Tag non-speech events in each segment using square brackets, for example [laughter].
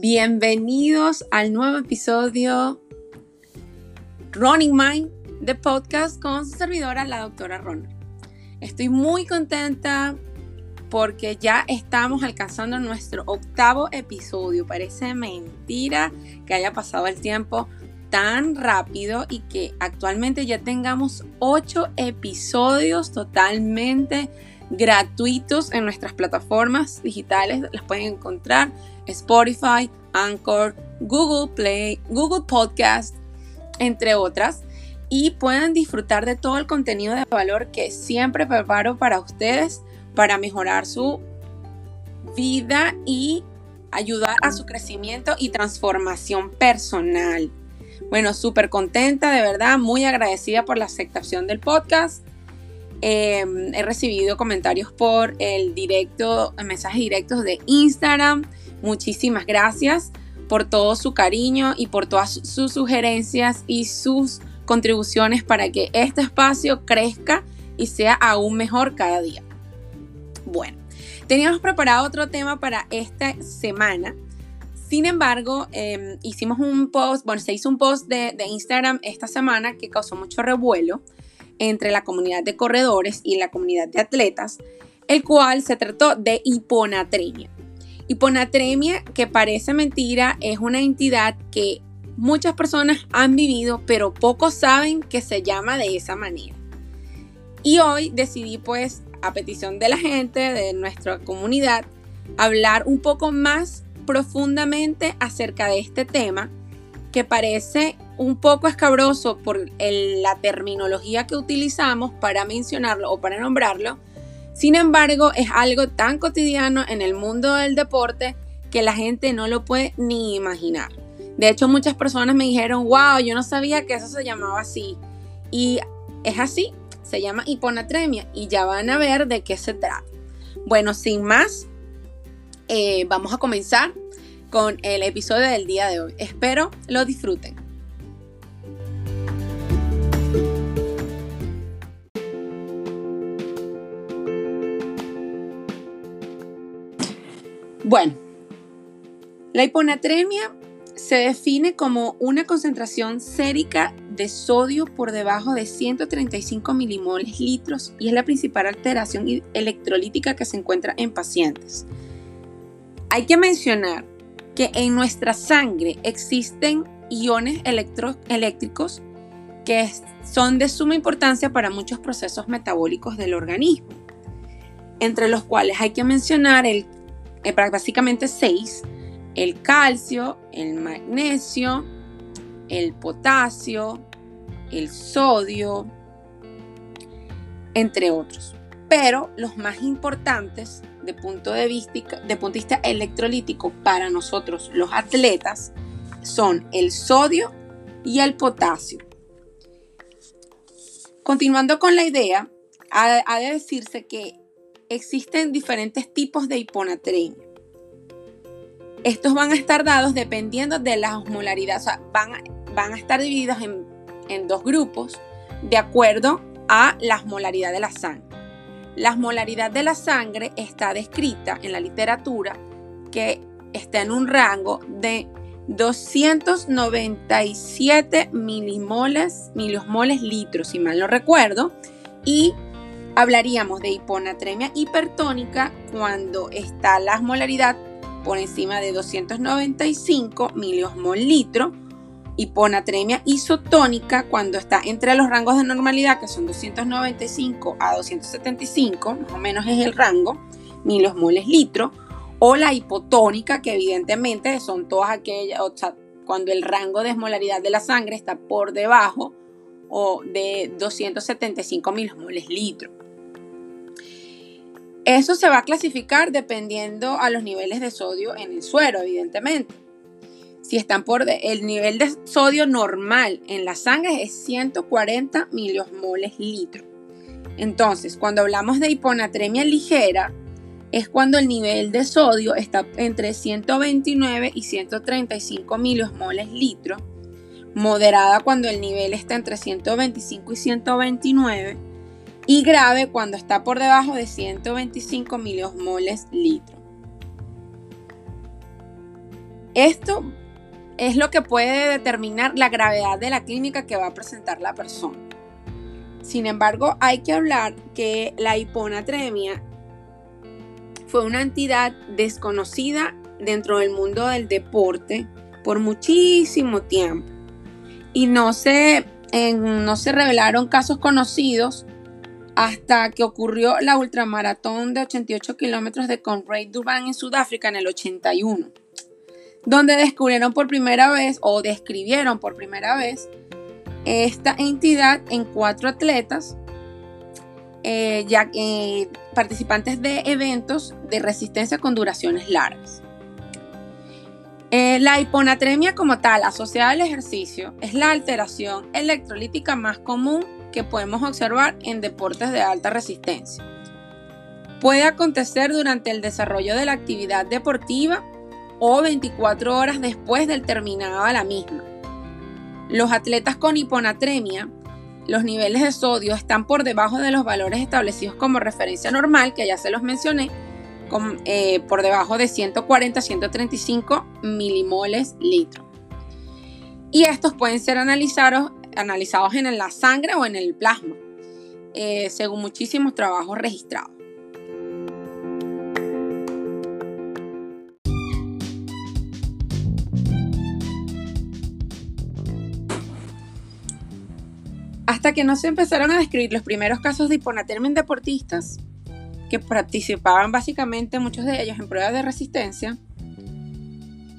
Bienvenidos al nuevo episodio Running Mind de podcast con su servidora, la doctora Ron. Estoy muy contenta porque ya estamos alcanzando nuestro octavo episodio. Parece mentira que haya pasado el tiempo tan rápido y que actualmente ya tengamos ocho episodios totalmente gratuitos en nuestras plataformas digitales. Las pueden encontrar Spotify, Anchor, Google Play, Google Podcast, entre otras. Y pueden disfrutar de todo el contenido de valor que siempre preparo para ustedes para mejorar su vida y ayudar a su crecimiento y transformación personal. Bueno, súper contenta, de verdad, muy agradecida por la aceptación del podcast. Em, he recibido comentarios por el directo, mensajes directos de Instagram. Muchísimas gracias por todo su cariño y por todas sus sugerencias y sus contribuciones para que este espacio crezca y sea aún mejor cada día. Bueno, teníamos preparado otro tema para esta semana. Sin embargo, em, hicimos un post, bueno, se hizo un post de, de Instagram esta semana que causó mucho revuelo entre la comunidad de corredores y la comunidad de atletas, el cual se trató de hiponatremia. Hiponatremia, que parece mentira, es una entidad que muchas personas han vivido, pero pocos saben que se llama de esa manera. Y hoy decidí pues a petición de la gente, de nuestra comunidad, hablar un poco más profundamente acerca de este tema que parece un poco escabroso por la terminología que utilizamos para mencionarlo o para nombrarlo. Sin embargo, es algo tan cotidiano en el mundo del deporte que la gente no lo puede ni imaginar. De hecho, muchas personas me dijeron, wow, yo no sabía que eso se llamaba así. Y es así, se llama hiponatremia y ya van a ver de qué se trata. Bueno, sin más, eh, vamos a comenzar con el episodio del día de hoy. Espero lo disfruten. Bueno, la hiponatremia se define como una concentración sérica de sodio por debajo de 135 milimoles litros y es la principal alteración electrolítica que se encuentra en pacientes. Hay que mencionar que en nuestra sangre existen iones eléctricos que son de suma importancia para muchos procesos metabólicos del organismo, entre los cuales hay que mencionar el, eh, básicamente seis, el calcio, el magnesio, el potasio, el sodio, entre otros. Pero los más importantes de punto de vista, de punto de vista electrolítico para nosotros los atletas son el sodio y el potasio. Continuando con la idea, ha, de decirse que existen diferentes tipos de hiponatremia. Estos van a estar dados dependiendo de la osmolaridad, o sea, van, van a estar divididos en, en dos grupos de acuerdo a la osmolaridad de la sangre. La osmolaridad de la sangre está descrita en la literatura que está en un rango de 297 milimoles, miliosmoles litros, si mal no recuerdo, y hablaríamos de hiponatremia hipertónica cuando está la osmolaridad por encima de 295 miliosmol litro, hiponatremia isotónica cuando está entre los rangos de normalidad que son 295 a 275, más o menos es el rango, miliosmoles litro, o la hipotónica que evidentemente son todas aquellas, o sea, cuando el rango de osmolaridad de la sangre está por debajo o de 275 miliosmoles litro. Eso se va a clasificar dependiendo a los niveles de sodio en el suero, evidentemente. Si están por el nivel de sodio normal en la sangre es 140 miliosmoles litro. Entonces, cuando hablamos de hiponatremia ligera, es cuando el nivel de sodio está entre 129 y 135 miliosmoles litro. Moderada cuando el nivel está entre 125 y 129 y grave cuando está por debajo de 125 miliosmoles litro. Esto es lo que puede determinar la gravedad de la clínica que va a presentar la persona. Sin embargo, hay que hablar que la hiponatremia fue una entidad desconocida dentro del mundo del deporte por muchísimo tiempo y no se, no se revelaron casos conocidos hasta que ocurrió la ultramaratón de 88 kilómetros de Conrad Durban en Sudáfrica en el 81, donde descubrieron por primera vez o describieron por primera vez esta entidad en cuatro atletas, eh, ya, eh, participantes de eventos de resistencia con duraciones largas. Eh, la hiponatremia como tal, asociada al ejercicio, es la alteración electrolítica más común que podemos observar en deportes de alta resistencia. Puede acontecer durante el desarrollo de la actividad deportiva o 24 horas después del terminado de la misma. Los atletas con hiponatremia, los niveles de sodio están por debajo de los valores establecidos como referencia normal, que ya se los mencioné, eh, por debajo de 140-135 milimoles litro. Y estos pueden ser analizados, analizados en la sangre o en el plasma, eh, según muchísimos trabajos registrados. Hasta que no se empezaron a describir los primeros casos de hiponatermia en deportistas, que participaban básicamente muchos de ellos en pruebas de resistencia,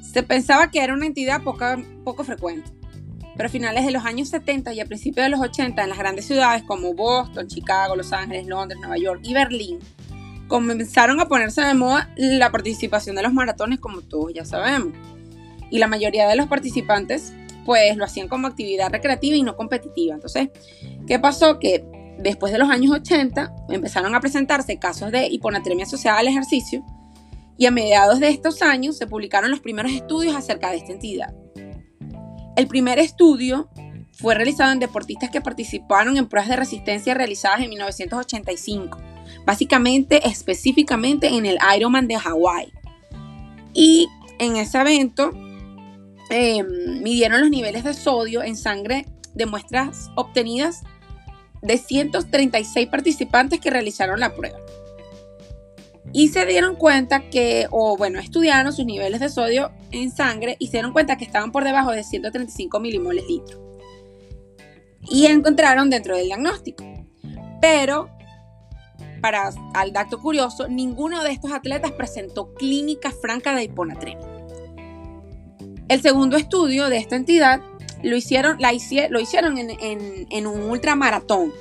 se pensaba que era una entidad poco, poco frecuente. Pero a finales de los años 70 y a principios de los 80 en las grandes ciudades como Boston, Chicago, Los Ángeles, Londres, Nueva York y Berlín, comenzaron a ponerse de moda la participación de los maratones como todos ya sabemos. Y la mayoría de los participantes pues lo hacían como actividad recreativa y no competitiva. Entonces, ¿qué pasó? Que después de los años 80 empezaron a presentarse casos de hiponatremia asociada al ejercicio y a mediados de estos años se publicaron los primeros estudios acerca de esta entidad. El primer estudio fue realizado en deportistas que participaron en pruebas de resistencia realizadas en 1985, básicamente específicamente en el Ironman de Hawái. Y en ese evento em, midieron los niveles de sodio en sangre de muestras obtenidas de 136 participantes que realizaron la prueba. Y se dieron cuenta que, o bueno, estudiaron sus niveles de sodio en sangre y se dieron cuenta que estaban por debajo de 135 milimoles litro. Y encontraron dentro del diagnóstico. Pero, para al dato curioso, ninguno de estos atletas presentó clínica franca de hiponatremia. El segundo estudio de esta entidad lo hicieron, lo hicieron en, un ultramaratón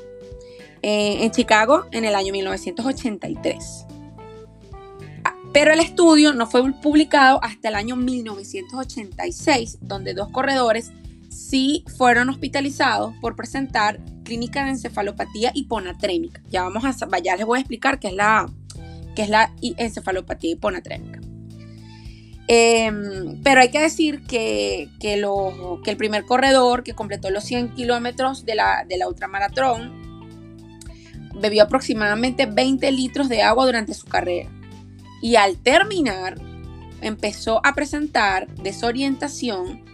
eh, en Chicago en el año 1983. Ah, pero el estudio no fue publicado hasta el año 1986, donde dos corredores sí fueron hospitalizados por presentar clínica de encefalopatía hiponatrémica. Ya vamos a, ya les voy a explicar qué es la, qué es la encefalopatía hiponatrémica. Em, pero hay que decir que, que, el primer corredor que completó los 100 kilómetros de la, de la ultramaratón bebió aproximadamente 20 litros de agua durante su carrera. Y al terminar, empezó a presentar desorientación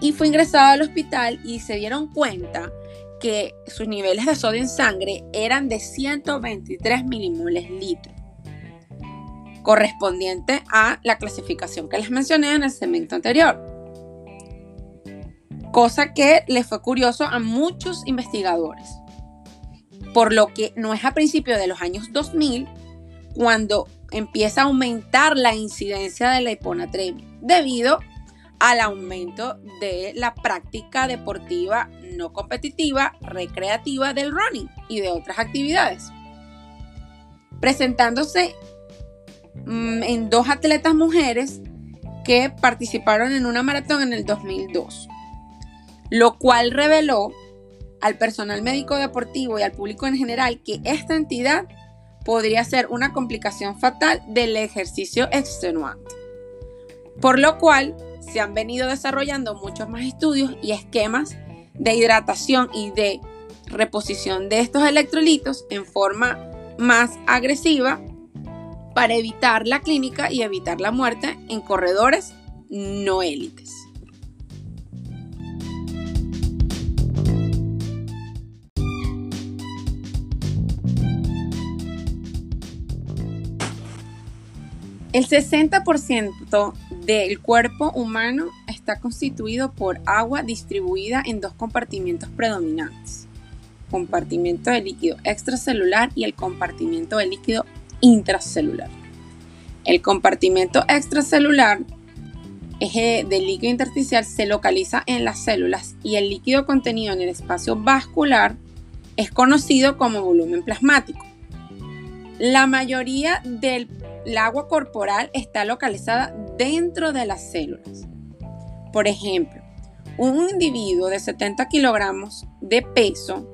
y fue ingresado al hospital y se dieron cuenta que sus niveles de sodio en sangre eran de 123 milimoles litros correspondiente a la clasificación que les mencioné en el segmento anterior. Cosa que les fue curioso a muchos investigadores. Por lo que no es a principios de los años 2000 cuando empieza a aumentar la incidencia de la hiponatremia debido al aumento de la práctica deportiva no competitiva, recreativa del running y de otras actividades. Presentándose Mm, en dos atletas mujeres que participaron en una maratón en el 2002, lo cual reveló al personal médico deportivo y al público en general que esta entidad podría ser una complicación fatal del ejercicio extenuante. Por lo cual se han venido desarrollando muchos más estudios y esquemas de hidratación y de reposición de estos electrolitos en forma más agresiva para evitar la clínica y evitar la muerte en corredores no élites. El 60% del cuerpo humano está constituido por agua distribuida en dos compartimentos predominantes. Compartimento de líquido extracelular y el compartimento de líquido intracelular. El compartimento extracelular, eje del líquido intersticial, se localiza en las células y el líquido contenido en el espacio vascular es conocido como volumen plasmático. La mayoría del agua corporal está localizada dentro de las células. Por ejemplo, un individuo de 70 kilogramos de peso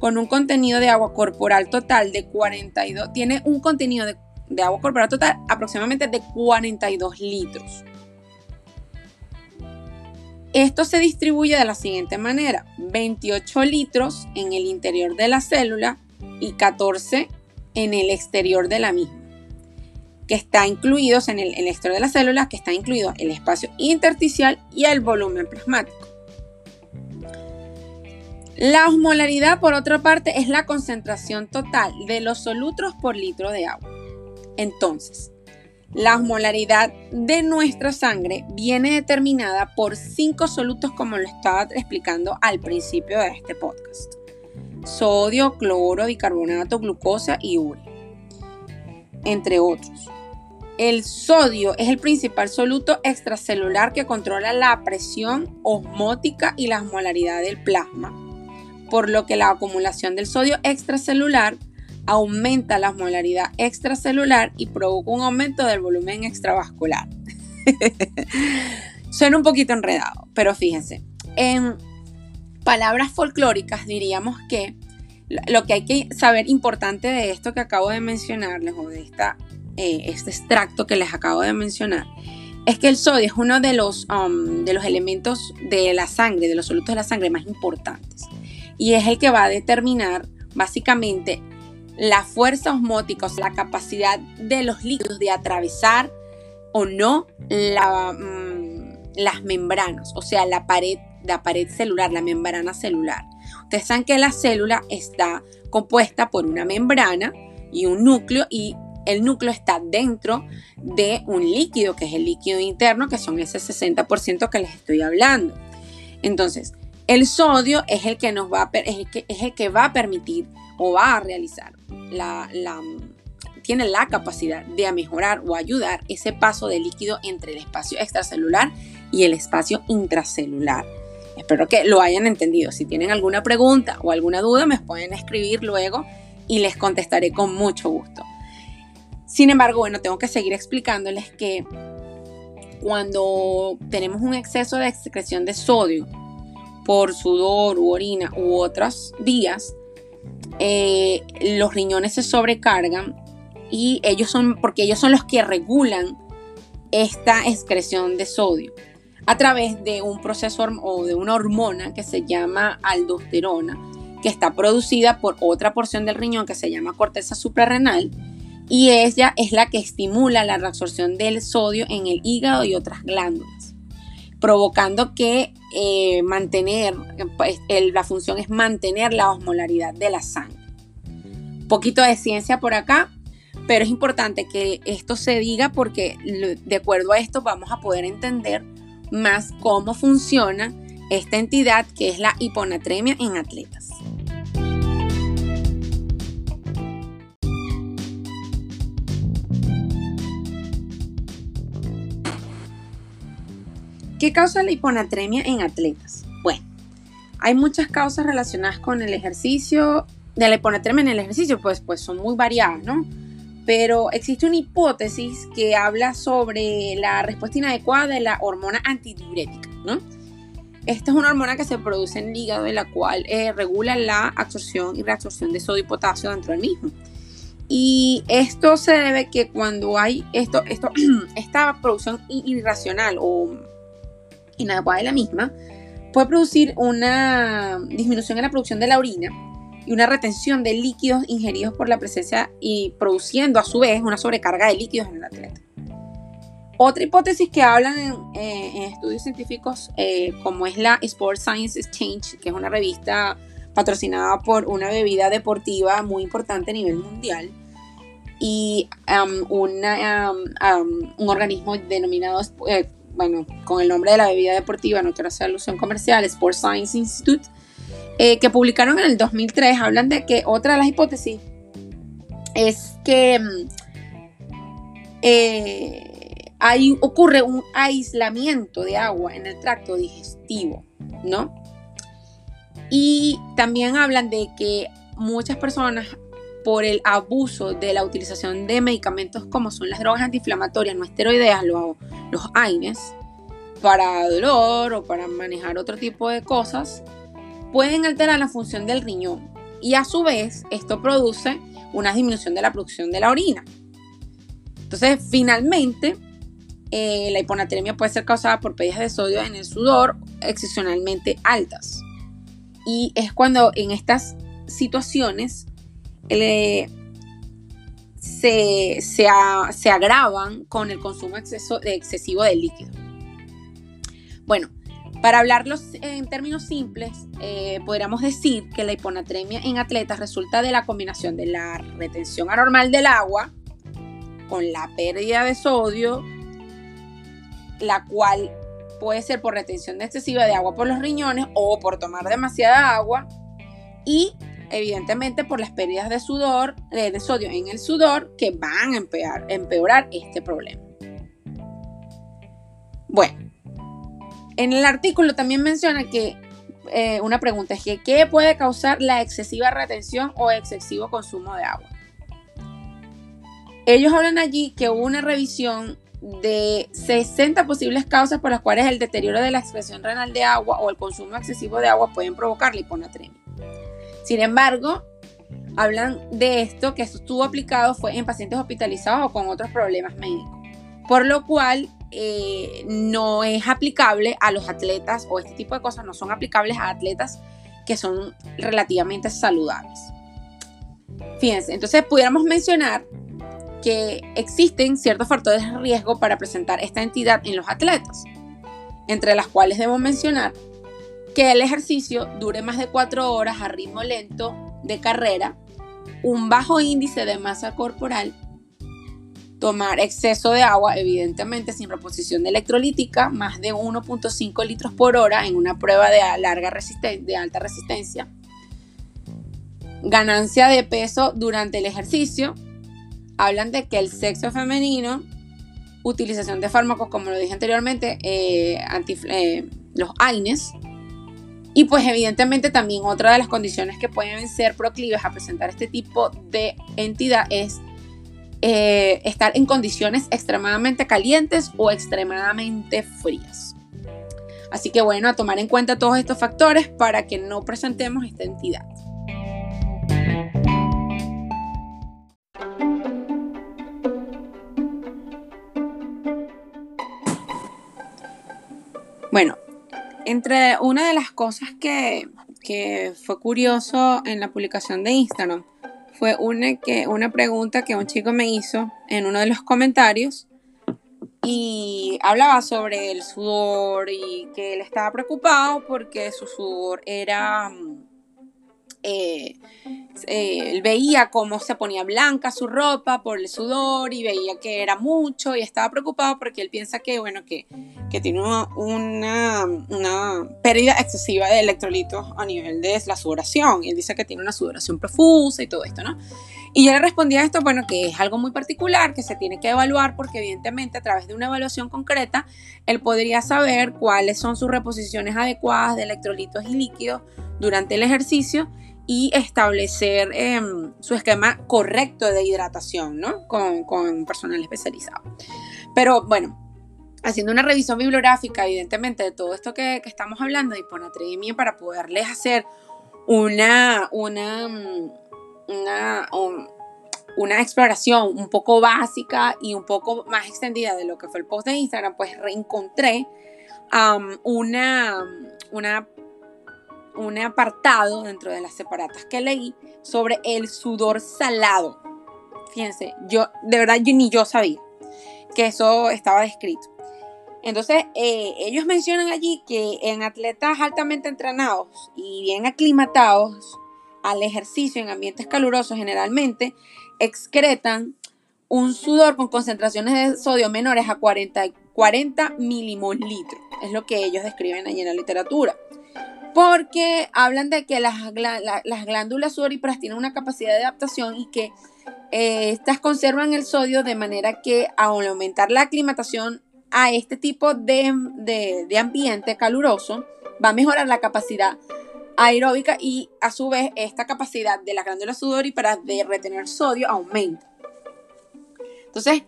con un contenido de agua corporal total de 42, tiene un contenido de, agua corporal total aproximadamente de 42 litros. Esto se distribuye de la siguiente manera, 28 litros en el interior de la célula y 14 en el exterior de la misma, que está incluidos en el, exterior de la célula, que está incluido el espacio intersticial y el volumen plasmático. La osmolaridad, por otra parte, es la concentración total de los solutos por litro de agua. Entonces, la osmolaridad de nuestra sangre viene determinada por cinco solutos como lo estaba explicando al principio de este podcast sodio, cloro, bicarbonato, glucosa y urea, entre otros. El sodio es el principal soluto extracelular que controla la presión osmótica y la osmolaridad del plasma, por lo que la acumulación del sodio extracelular aumenta la osmolaridad extracelular y provoca un aumento del volumen extravascular. [laughs] Suena un poquito enredado, pero fíjense, en palabras folclóricas diríamos que lo que hay que saber importante de esto que acabo de mencionarles o de esta, eh, este extracto que les acabo de mencionar es que el sodio es uno de los, um, de los elementos de la sangre, de los solutos de la sangre más importantes y es el que va a determinar básicamente la fuerza osmótica, o sea, la capacidad de los líquidos de atravesar o no mm, las membranas, o sea, la pared la pared celular, la membrana celular. Ustedes saben que la célula está compuesta por una membrana y un núcleo y el núcleo está dentro de un líquido, que es el líquido interno, que son ese 60% que les estoy hablando. Entonces, el sodio es el que nos va a, es el que, es el que va a permitir o va a realizar la, la, tiene la capacidad de mejorar o ayudar ese paso de líquido entre el espacio extracelular y el espacio intracelular. Espero que lo hayan entendido. Si tienen alguna pregunta o alguna duda, me pueden escribir luego y les contestaré con mucho gusto. Sin embargo, bueno, tengo que seguir explicándoles que cuando tenemos un exceso de excreción de sodio por sudor u orina u otras vías, eh, los riñones se sobrecargan y ellos son, porque ellos son los que regulan esta excreción de sodio a través de un proceso o de una hormona que se llama aldosterona, que está producida por otra porción del riñón que se llama corteza suprarrenal y ella es la que estimula la reabsorción del sodio en el hígado y otras glándulas, provocando que eh, mantener, pues, la función es mantener la osmolaridad de la sangre. Poquito de ciencia por acá, pero es importante que esto se diga porque de acuerdo a esto vamos a poder entender más cómo funciona esta entidad que es la hiponatremia en atletas. ¿Qué causa la hiponatremia en atletas? Bueno, hay muchas causas relacionadas con el ejercicio, de la hiponatremia en el ejercicio, pues, pues son muy variadas, ¿no? pero existe una hipótesis que habla sobre la respuesta inadecuada de la hormona antidiurética, ¿no? Esta es una hormona que se produce en el hígado y la cual eh, regula la absorción y reabsorción de sodio y potasio dentro del mismo. Y esto se debe que cuando hay esto, esto, [clears throat] esta producción irracional o inadecuada de la misma, puede producir una disminución en la producción de la orina y una retención de líquidos ingeridos por la presencia y produciendo a su vez una sobrecarga de líquidos en el atleta. Otra hipótesis que hablan en, eh, estudios científicos, eh, como es la Sports Science Exchange, que es una revista patrocinada por una bebida deportiva muy importante a nivel mundial, y un organismo denominado, eh, bueno, con el nombre de la bebida deportiva, no quiero hacer alusión comercial, Sports Science Institute, que publicaron en el 2003, hablan de que otra de las hipótesis es que eh, ahí ocurre un aislamiento de agua en el tracto digestivo, ¿no? Y también hablan de que muchas personas por el abuso de la utilización de medicamentos como son las drogas antiinflamatorias no esteroideas, los, los AINES, para dolor o para manejar otro tipo de cosas, pueden alterar la función del riñón y a su vez esto produce una disminución de la producción de la orina. Entonces, finalmente, eh, la hiponatremia puede ser causada por pérdidas de sodio en el sudor excepcionalmente altas. Y es cuando en estas situaciones se, agravan con el consumo excesivo de líquido. Bueno, para hablarlo en términos simples, eh, podríamos decir que la hiponatremia en atletas resulta de la combinación de la retención anormal del agua con la pérdida de sodio la cual puede ser por retención excesiva de agua por los riñones o por tomar demasiada agua y evidentemente por las pérdidas de sudor, de, sodio en el sudor que van a empeorar, este problema. Bueno, en el artículo también menciona que eh, una pregunta es ¿qué puede causar la excesiva retención o excesivo consumo de agua? Ellos hablan allí que hubo una revisión de 60 posibles causas por las cuales el deterioro de la expresión renal de agua o el consumo excesivo de agua pueden provocar la hiponatremia. Sin embargo, hablan de esto que estuvo aplicado fue en pacientes hospitalizados o con otros problemas médicos, por lo cual eh, no es aplicable a los atletas o este tipo de cosas no son aplicables a atletas que son relativamente saludables. Fíjense, entonces pudiéramos mencionar que existen ciertos factores de riesgo para presentar esta entidad en los atletas, entre las cuales debo mencionar que el ejercicio dure más de cuatro horas a ritmo lento de carrera, un bajo índice de masa corporal, tomar exceso de agua, evidentemente sin reposición electrolítica, más de 1.5 litros por hora en una prueba de, larga de alta resistencia, ganancia de peso durante el ejercicio, hablan de que el sexo femenino, utilización de fármacos, como lo dije anteriormente, eh, eh, los AINES, y pues evidentemente también otra de las condiciones que pueden ser proclives a presentar este tipo de entidad es eh, estar en condiciones extremadamente calientes o extremadamente frías. Así que bueno, a tomar en cuenta todos estos factores para que no presentemos esta entidad. Bueno, entre una de las cosas que, fue curioso en la publicación de Instagram fue una, que, una pregunta que un chico me hizo en uno de los comentarios y hablaba sobre el sudor y que él estaba preocupado porque su sudor era eh, eh, él veía cómo se ponía blanca su ropa por el sudor y veía que era mucho y estaba preocupado porque él piensa que, bueno, que, tiene una, una, pérdida excesiva de electrolitos a nivel de la sudoración. Y él dice que tiene una sudoración profusa y todo esto, ¿no? Y yo le respondí a esto, bueno, que es algo muy particular, que se tiene que evaluar porque evidentemente a través de una evaluación concreta, él podría saber cuáles son sus reposiciones adecuadas de electrolitos y líquidos durante el ejercicio y establecer em, su esquema correcto de hidratación, ¿no? Con, con personal especializado. Pero bueno, haciendo una revisión bibliográfica, evidentemente, de todo esto que, estamos hablando de hiponatremia para poderles hacer una, una, una, una exploración un poco básica y un poco más extendida de lo que fue el post de Instagram, pues reencontré una, una un apartado dentro de las separatas que leí sobre el sudor salado. Fíjense, yo de verdad yo, ni yo sabía. que eso estaba descrito. Entonces, eh, ellos mencionan allí que en atletas altamente entrenados y bien aclimatados al ejercicio en ambientes calurosos generalmente, excretan un sudor con concentraciones de sodio menores a 40, 40 milimolitros. Es lo que ellos describen allí en la literatura. Porque hablan de que las, las glándulas sudoríparas tienen una capacidad de adaptación y que eh, estas conservan el sodio de manera que al aumentar la aclimatación a este tipo de, ambiente caluroso, va a mejorar la capacidad aeróbica y a su vez esta capacidad de las glándulas sudoríparas de retener sodio aumenta. Entonces,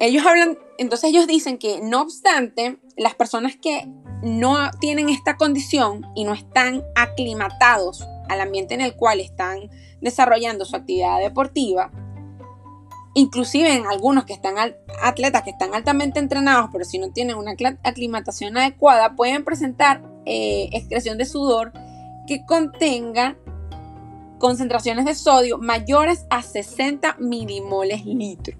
ellos hablan, entonces ellos dicen que no obstante, las personas que no tienen esta condición y no están aclimatados al ambiente en el cual están desarrollando su actividad deportiva, inclusive en algunos que están atletas que están altamente entrenados, pero si no tienen una aclimatación adecuada, pueden presentar eh, excreción de sudor que contenga concentraciones de sodio mayores a 60 milimoles litro.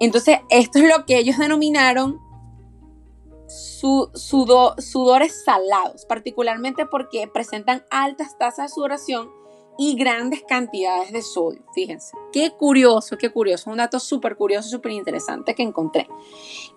Entonces, esto es lo que ellos denominaron sudores salados, particularmente porque presentan altas tasas de sudoración y grandes cantidades de sodio. Fíjense, qué curioso, qué curioso, un dato súper curioso, súper interesante que encontré.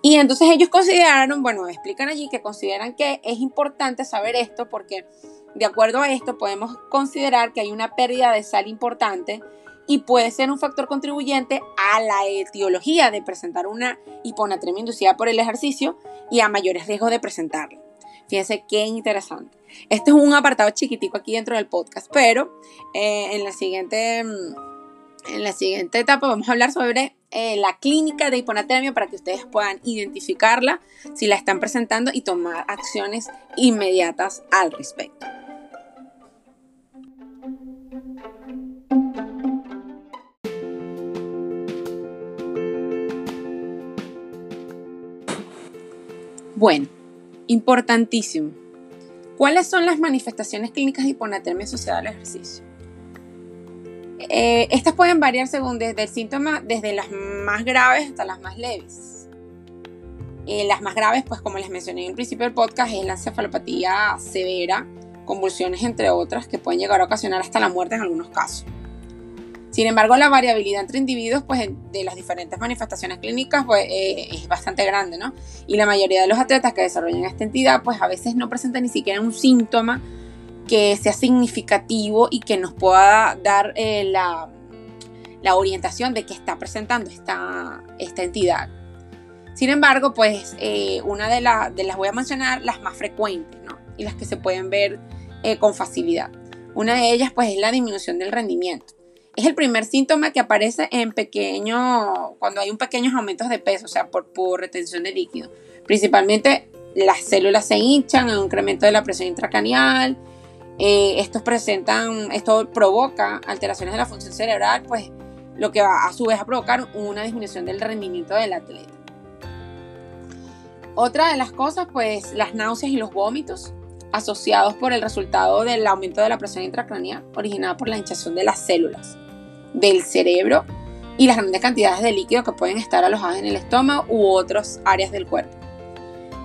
Y entonces ellos consideraron, bueno, explican allí que consideran que es importante saber esto porque de acuerdo a esto podemos considerar que hay una pérdida de sal importante y puede ser un factor contribuyente a la etiología de presentar una hiponatremia inducida por el ejercicio y a mayores riesgos de presentarla. Fíjense qué interesante. Este es un apartado chiquitico aquí dentro del podcast, pero eh, en, la siguiente, mm, en la siguiente etapa vamos a hablar sobre eh, la clínica de hiponatremia para que ustedes puedan identificarla si la están presentando y tomar acciones inmediatas al respecto. Bueno, Importantísimo. ¿Cuáles son las manifestaciones clínicas de hiponatremia asociada al ejercicio? Eh, estas pueden variar según desde el síntoma, desde las más graves hasta las más leves. Eh, las más graves, pues como les mencioné en el principio del podcast, es la encefalopatía severa, convulsiones entre otras, que pueden llegar a ocasionar hasta la muerte en algunos casos. Sin embargo, la variabilidad entre individuos pues, de las diferentes manifestaciones clínicas pues, eh, es bastante grande, ¿no? Y la mayoría de los atletas que desarrollan esta entidad pues a veces no presentan ni siquiera un síntoma que sea significativo y que nos pueda dar eh, la, orientación de que está presentando esta, esta entidad. Sin embargo, pues eh, una de, de, las voy a mencionar las más frecuentes, ¿no? Y las que se pueden ver con facilidad. Una de ellas pues es la disminución del rendimiento es el primer síntoma que aparece en pequeño, cuando hay un pequeños aumentos de peso, o sea, por, por retención de líquido. Principalmente las células se hinchan, hay un incremento de la presión intracranial, eh, estos presentan, esto provoca alteraciones de la función cerebral, pues lo que va a su vez a provocar una disminución del rendimiento del atleta. Otra de las cosas, pues las náuseas y los vómitos asociados por el resultado del aumento de la presión intracranial originada por la hinchación de las células del cerebro y las grandes cantidades de líquido que pueden estar alojadas en el estómago u otras áreas del cuerpo.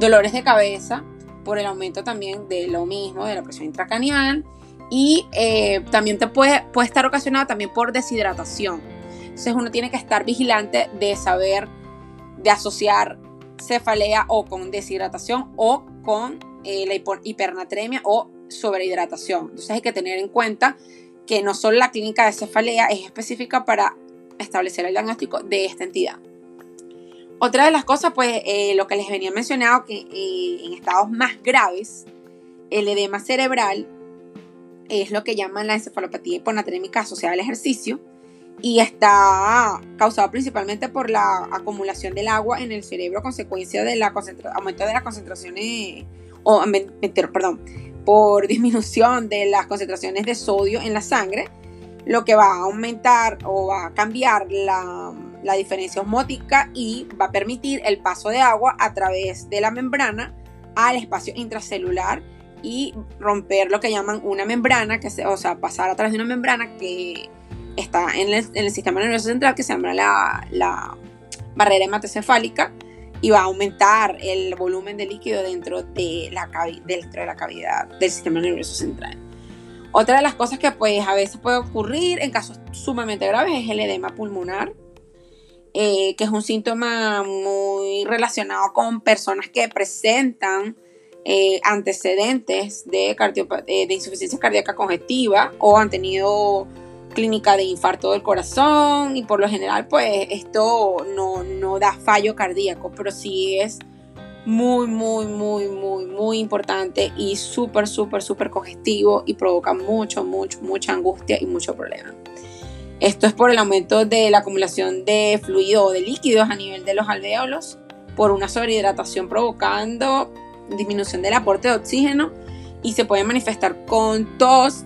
Dolores de cabeza por el aumento también de lo mismo, de la presión intracranial y eh, también te puede, puede estar ocasionado también por deshidratación. Entonces uno tiene que estar vigilante de saber, de asociar cefalea o con deshidratación o con eh, la hipernatremia o sobrehidratación. Entonces hay que tener en cuenta que no solo la clínica de cefalea es específica para establecer el diagnóstico de esta entidad. Otra de las cosas, pues eh, lo que les venía mencionado, que eh, en estados más graves, el edema cerebral es lo que llaman la encefalopatía hiponatrémica asociada al ejercicio y está causado principalmente por la acumulación del agua en el cerebro consecuencia del aumento de las concentraciones, o, perdón, por disminución de las concentraciones de sodio en la sangre, lo que va a aumentar o va a cambiar la, diferencia osmótica y va a permitir el paso de agua a través de la membrana al espacio intracelular y romper lo que llaman una membrana, que se, o sea, pasar a través de una membrana que está en el, sistema nervioso central que se llama la, barrera hematocefálica y va a aumentar el volumen de líquido dentro de la, dentro de la cavidad del sistema nervioso central. Otra de las cosas que pues a veces puede ocurrir en casos sumamente graves es el edema pulmonar, eh, que es un síntoma muy relacionado con personas que presentan eh, antecedentes de, eh, de insuficiencia cardíaca congestiva o han tenido clínica de infarto del corazón y por lo general pues esto no, no da fallo cardíaco, pero sí es muy, muy, muy, muy, muy importante y súper, súper, súper congestivo y provoca mucho, mucho, mucha angustia y mucho problema. Esto es por el aumento de la acumulación de fluido o de líquidos a nivel de los alveolos, por una sobrehidratación provocando disminución del aporte de oxígeno y se puede manifestar con tos,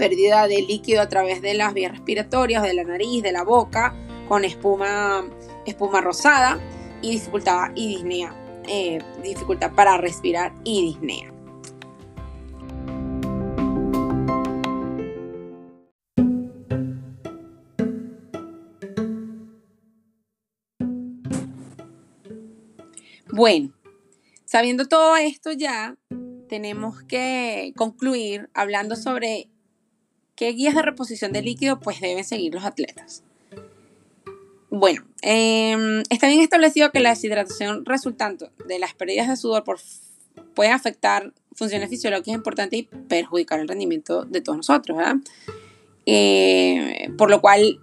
pérdida de líquido a través de las vías respiratorias, de la nariz, de la boca, con espuma, espuma rosada y dificultad y disnea, eh, dificultad para respirar y disnea. Bueno, sabiendo todo esto ya, tenemos que concluir hablando sobre ¿Qué guías de reposición de líquido pues deben seguir los atletas? Bueno, em, está bien establecido que la deshidratación resultante de las pérdidas de sudor puede afectar funciones fisiológicas importantes y perjudicar el rendimiento de todos nosotros, ¿verdad? Eh, por lo cual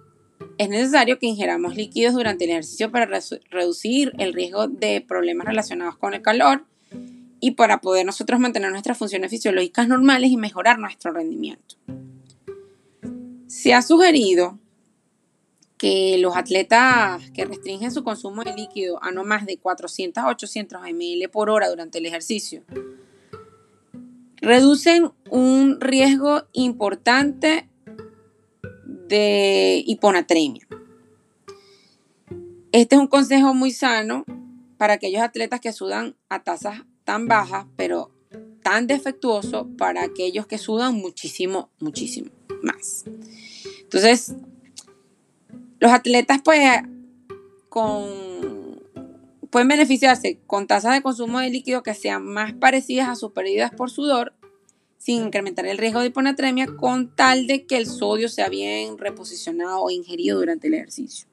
es necesario que ingeramos líquidos durante el ejercicio para reducir el riesgo de problemas relacionados con el calor y para poder nosotros mantener nuestras funciones fisiológicas normales y mejorar nuestro rendimiento. Se ha sugerido que los atletas que restringen su consumo de líquido a no más de 400 a 800 ml por hora durante el ejercicio reducen un riesgo importante de hiponatremia. Este es un consejo muy sano para aquellos atletas que sudan a tasas tan bajas, pero tan defectuoso para aquellos que sudan muchísimo, muchísimo más. Entonces, los atletas pues con, pueden beneficiarse con tasas de consumo de líquido que sean más parecidas a sus pérdidas por sudor sin incrementar el riesgo de hiponatremia con tal de que el sodio sea bien reposicionado o ingerido durante el ejercicio.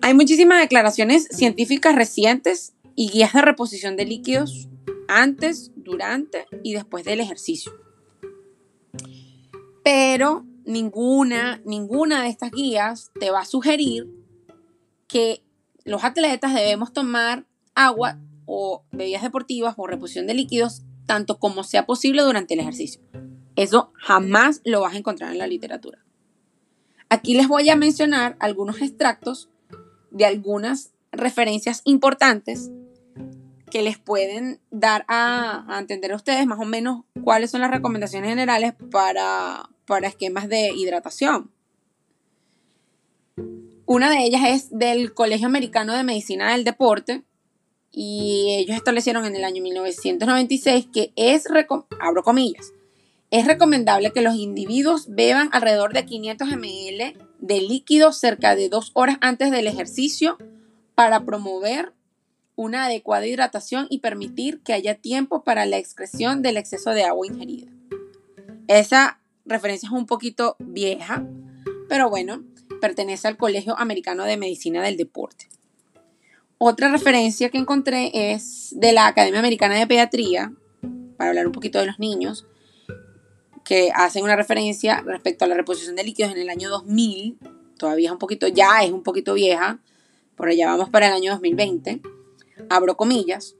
Hay muchísimas declaraciones científicas recientes y guías de reposición de líquidos antes, durante y después del ejercicio pero ninguna, ninguna de estas guías te va a sugerir que los atletas debemos tomar agua o bebidas deportivas o reposición de líquidos tanto como sea posible durante el ejercicio. Eso jamás lo vas a encontrar en la literatura. Aquí les voy a mencionar algunos extractos de algunas referencias importantes que les pueden dar a, entender a ustedes más o menos cuáles son las recomendaciones generales para, para esquemas de hidratación. Una de ellas es del Colegio Americano de Medicina del Deporte y ellos establecieron en el año 1996 que es, abro comillas, es recomendable que los individuos beban alrededor de 500 ml de líquido cerca de dos horas antes del ejercicio para promover una adecuada hidratación y permitir que haya tiempo para la excreción del exceso de agua ingerida. Esa referencia es un poquito vieja, pero bueno, pertenece al Colegio Americano de Medicina del Deporte. Otra referencia que encontré es de la Academia Americana de Pediatría, para hablar un poquito de los niños, que hacen una referencia respecto a la reposición de líquidos en el año 2000, todavía es un poquito, ya es un poquito vieja, por allá vamos para el año 2020, abro comillas,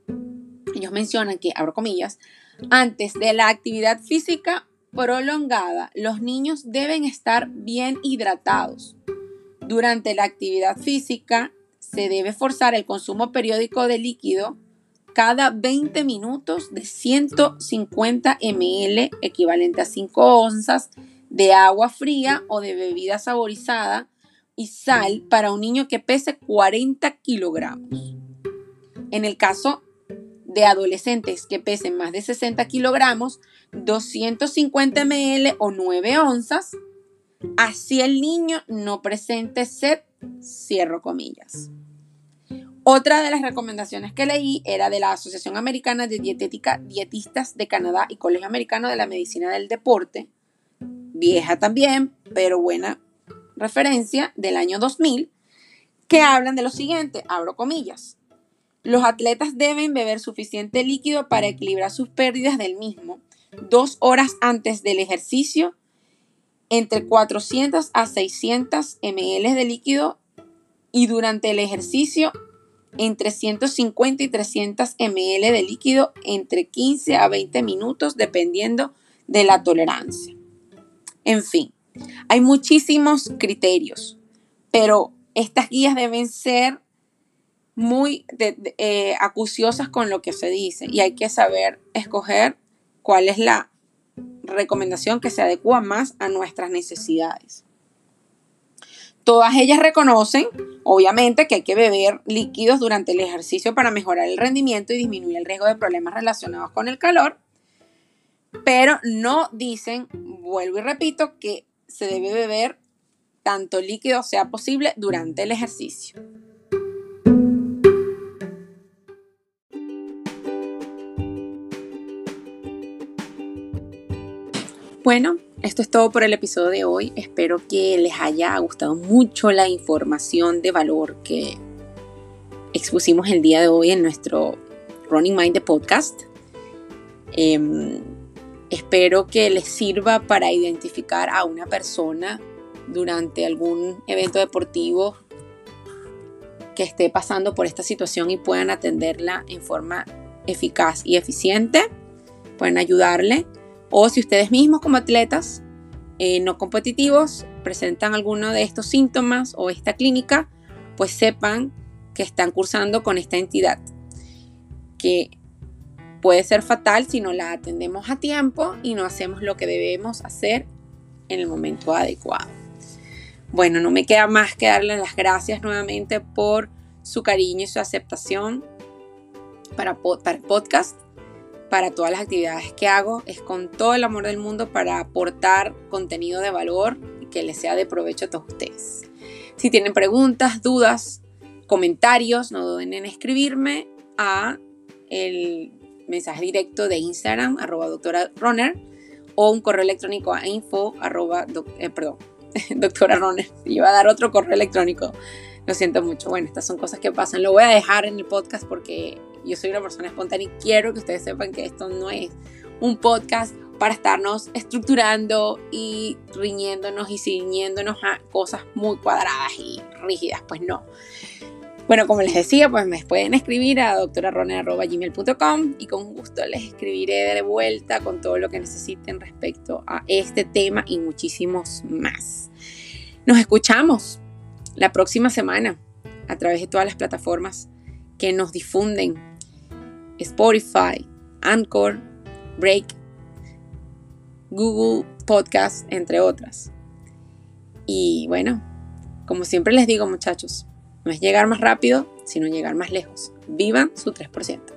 ellos mencionan que, abro comillas, antes de la actividad física prolongada, los niños deben estar bien hidratados. Durante la actividad física se debe forzar el consumo periódico de líquido cada 20 minutos de 150 ml, equivalente a 5 onzas de agua fría o de bebida saborizada y sal para un niño que pese 40 kilogramos. En el caso de adolescentes que pesen más de 60 kilogramos, 250 ml o 9 onzas, así el niño no presente sed Cierro comillas. Otra de las recomendaciones que leí era de la Asociación Americana de Dietética, Dietistas de Canadá y Colegio Americano de la Medicina del Deporte, vieja también, pero buena referencia del año 2000, que hablan de lo siguiente, abro comillas. Los atletas deben beber suficiente líquido para equilibrar sus pérdidas del mismo dos horas antes del ejercicio, entre 400 a 600 ml de líquido y durante el ejercicio entre 150 y 300 ml de líquido entre 15 a 20 minutos dependiendo de la tolerancia. En fin, hay muchísimos criterios, pero estas guías deben ser muy eh, acuciosas con lo que se dice y hay que saber escoger cuál es la recomendación que se adecua más a nuestras necesidades. Todas ellas reconocen, obviamente, que hay que beber líquidos durante el ejercicio para mejorar el rendimiento y disminuir el riesgo de problemas relacionados con el calor, pero no dicen, vuelvo y repito, que se debe beber tanto líquido sea posible durante el ejercicio. Bueno, esto es todo por el episodio de hoy. Espero que les haya gustado mucho la información de valor que expusimos el día de hoy en nuestro Running Mind de podcast. Em, espero que les sirva para identificar a una persona durante algún evento deportivo que esté pasando por esta situación y puedan atenderla en forma eficaz y eficiente. Pueden ayudarle. O si ustedes mismos como atletas eh, no competitivos presentan alguno de estos síntomas o esta clínica, pues sepan que están cursando con esta entidad, que puede ser fatal si no la atendemos a tiempo y no hacemos lo que debemos hacer en el momento adecuado. Bueno, no me queda más que darles las gracias nuevamente por su cariño y su aceptación para, para el podcast, para todas las actividades que hago. Es con todo el amor del mundo para aportar contenido de valor que les sea de provecho a todos ustedes. Si tienen preguntas, dudas, comentarios, no duden en escribirme a el mensaje directo de Instagram, arroba doctora Runner, o un correo electrónico a info, arroba, eh, perdón, [laughs] doctora Runner. Iba a dar otro correo electrónico. Lo siento mucho. Bueno, estas son cosas que pasan. Lo voy a dejar en el podcast porque yo soy una persona espontánea y quiero que ustedes sepan que esto no es un podcast para estarnos estructurando y riñéndonos y ciñéndonos a cosas muy cuadradas y rígidas. Pues no. Bueno, como les decía, pues me pueden escribir a doctorarone.gmail.com y con gusto les escribiré de vuelta con todo lo que necesiten respecto a este tema y muchísimos más. Nos escuchamos la próxima semana a través de todas las plataformas que nos difunden. Spotify, Anchor, Break, Google Podcast, entre otras. Y bueno, como siempre les digo muchachos, no es llegar más rápido, sino llegar más lejos. Vivan su 3%.